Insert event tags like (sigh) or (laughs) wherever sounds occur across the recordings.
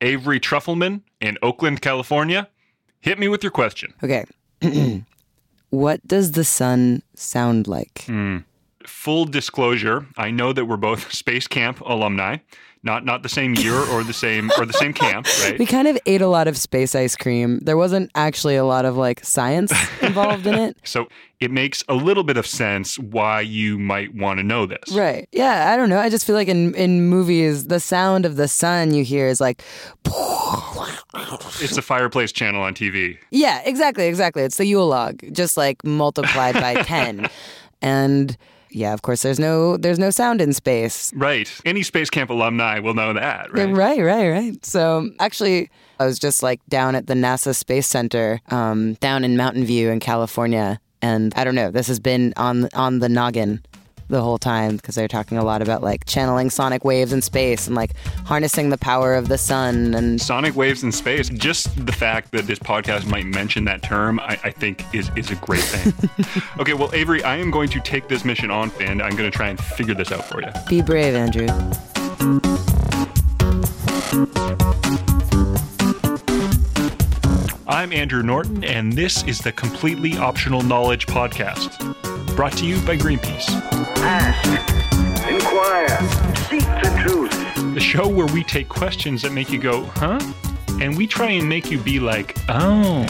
Avery Trufelman in Oakland, California. Hit me with your question. Okay. (clears throat) what does the sun sound like? Hmm. Full disclosure, I know that we're both (laughs) Space Camp alumni, not not the same year or the same or the same camp, (laughs) right? We kind of ate a lot of space ice cream. There wasn't actually a lot of like science (laughs) involved in it. So it makes a little bit of sense why you might want to know this. Right. Yeah, I don't know. I just feel like in in movies the sound of the sun you hear is like It's a fireplace channel on TV. Yeah, exactly, exactly. It's the Yule log, just like multiplied by (laughs) 10. And yeah, of course there's no there's no sound in space. Right. Any Space Camp alumni will know that, right? Right, right, right. So actually, I was just like down at the NASA Space Center, um, down in Mountain View in California, and I don't know. This has been on on the noggin the whole time because they're talking a lot about like channeling sonic waves in space and like harnessing the power of the sun and Sonic waves in space. Just the fact that this podcast might mention that term, I, I think is, is a great thing. (laughs) okay, well, Avery, I am going to take this mission on and I'm going to try and figure this out for you. be brave, Andrew. I'm Andrew Norton, and this is the Completely Optional Knowledge Podcast, brought to you by Greenpeace, Ask, inquire, seek the truth. the show where we take questions that make you go, huh? And we try and make you be like, oh.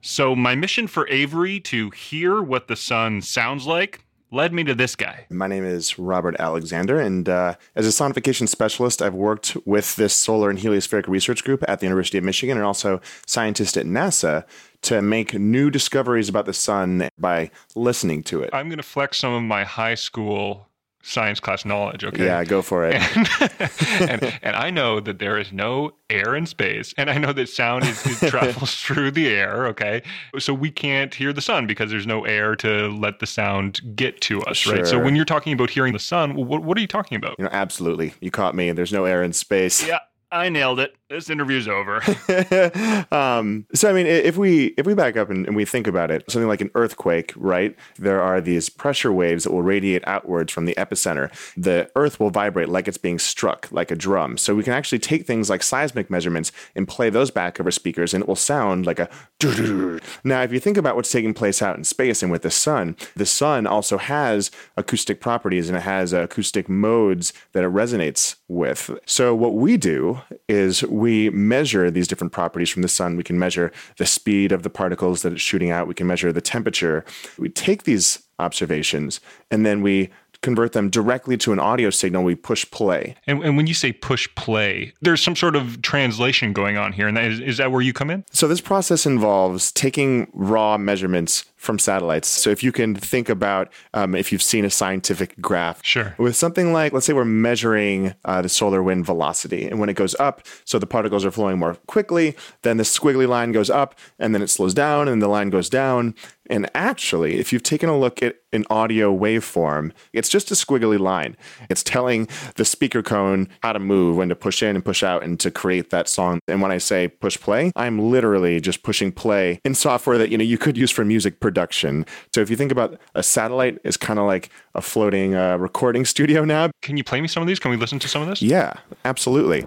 So, my mission for Avery to hear what the sun sounds like led me to this guy. My name is Robert Alexander, and uh, as a sonification specialist, I've worked with this solar and heliospheric research group at the University of Michigan and also scientist at NASA to make new discoveries about the sun by listening to it. I'm going to flex some of my high school science class knowledge, okay? Yeah, go for it. (laughs) and, and I know that there is no air in space, and I know that sound is, is (laughs) travels through the air. Okay, so we can't hear the sun because there's no air to let the sound get to us, right? So when you're talking about hearing the sun, what, what are you talking about? You know, absolutely. You caught me. There's no air in space. Yeah, I nailed it. This interview's over. (laughs) um, so I mean, if we if we back up and, and we think about it, something like an earthquake, right? There are these pressure waves that will radiate outwards from the epicenter. The Earth will vibrate like it's being struck, like a drum. So we can actually take things like seismic measurements and play those back over speakers, and it will sound like a. (laughs) Now, if you think about what's taking place out in space and with the sun, the sun also has acoustic properties and it has acoustic modes that it resonates with. So what we do is we measure these different properties from the sun. We can measure the speed of the particles that it's shooting out. We can measure the temperature. We take these observations and then we convert them directly to an audio signal. We push play. and, and when you say push play, there's some sort of translation going on here, and that is, is that where you come in? So this process involves taking raw measurements from satellites. So if you can think about um, if you've seen a scientific graph, Sure. with something like let's say we're measuring uh, the solar wind velocity, and when it goes up, so the particles are flowing more quickly, then the squiggly line goes up, and then it slows down, and the line goes down. And actually, if you've taken a look at an audio waveform, it's just a squiggly line. It's telling the speaker cone how to move, when to push in and push out, and to create that song. And when I say push play, I'm literally just pushing play in software that you know you could use for music production. So if you think about a satellite is kind of like a floating uh, recording (laughs) studio now. Can you play me some of these? Can we listen to some of this? Yeah, absolutely.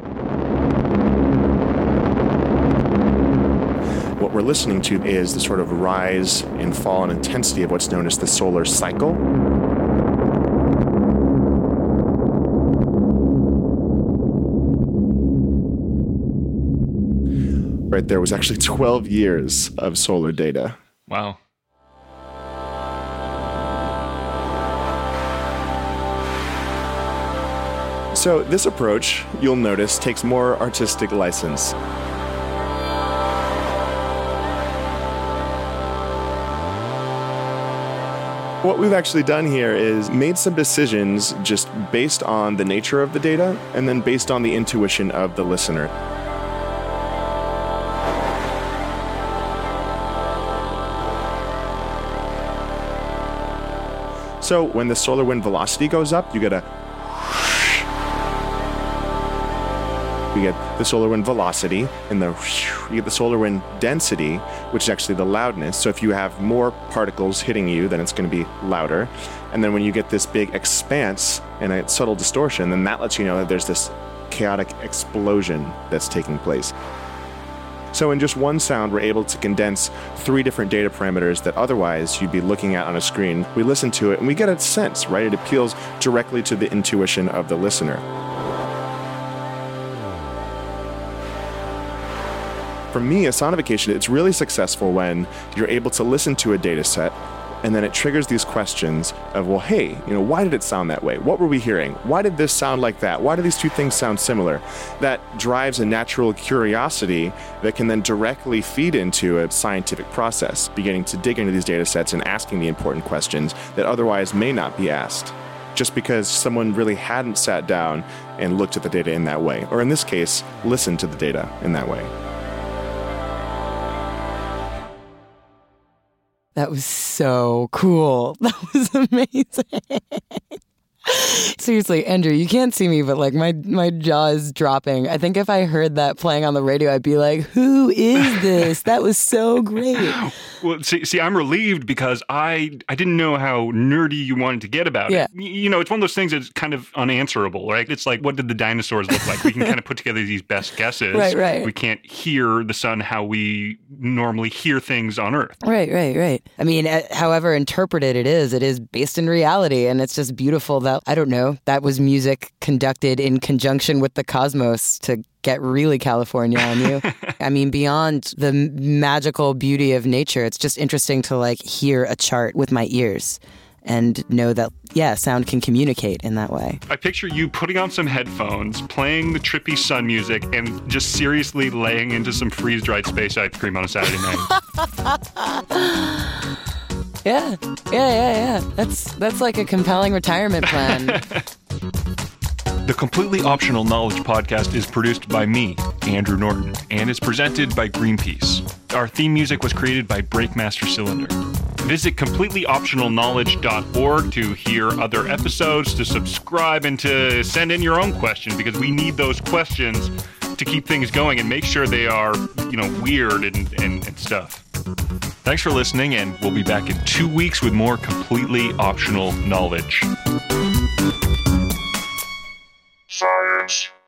What we're listening to is the sort of rise and fall in intensity of what's known as the solar cycle. Right there was actually (laughs) 12 years of solar data. Wow. So, this approach, you'll notice, takes more artistic license. What we've actually done here is made some decisions just based on the nature of the data and then based on the intuition of the listener. So when the solar wind velocity goes up, you get a you get the solar wind velocity and the you get the solar wind density, which is actually the loudness. So if you have more particles hitting you, then it's going to be louder. And then when you get this big expanse and a subtle distortion, then that lets you know that there's this chaotic explosion that's taking place. So, in just one sound, we're able to condense three different data parameters that otherwise you'd be looking at on a screen. We listen to it and we get a sense, right? It appeals directly to the intuition of the listener. For me, a sonification, it's really successful when you're able to listen to a data set and then it triggers these questions of, well, hey, you know, why did it sound that way? What were we hearing? Why did this sound like that? Why do these two things sound similar? That drives a natural curiosity that can then directly feed into a scientific process, beginning to dig into these data sets and asking the important questions that otherwise may not be asked. Just because someone really hadn't sat down and looked at the data in that way, or in this case, listened to the data in that way. That was so cool. (laughs) That was amazing. (laughs) Seriously, Andrew, you can't see me, but like my my jaw is dropping. I think if I heard that playing on the radio, I'd be like, "Who is this? That was so great." (laughs) Well, see, see, I'm relieved because I I didn't know how nerdy you wanted to get about Yeah. it. You know, it's one of those things that's kind of unanswerable, right? It's like, what did the dinosaurs look like? We can kind of put together these best guesses. (laughs) Right, right. We can't hear the sun how we normally hear things on Earth. Right, right, right. I mean, uh, however interpreted it is, it is based in reality, and it's just beautiful that I don't know that was music conducted in conjunction with the cosmos to get really California on you. (laughs) I mean, beyond the magical beauty of nature, it's just interesting to like hear a chart with my ears and know that yeah, sound can communicate in that way. I picture you putting on some headphones, playing the trippy sun music, and just seriously laying into some freeze dried space ice cream on a Saturday night. (laughs) Yeah, yeah, yeah, yeah. That's that's like a compelling retirement plan. (laughs) The Completely Optional Knowledge Podcast is produced by me, Andrew Norton, and is presented by Greenpeace. Our theme music was created by Breakmaster Cylinder. Visit completelyoptionalknowledge.org to hear other episodes, to subscribe, and to send in your own questions because we need those questions to keep things going and make sure they are, you know, weird and, and, and stuff. Thanks for listening, and we'll be back in two weeks with more completely optional knowledge. Science.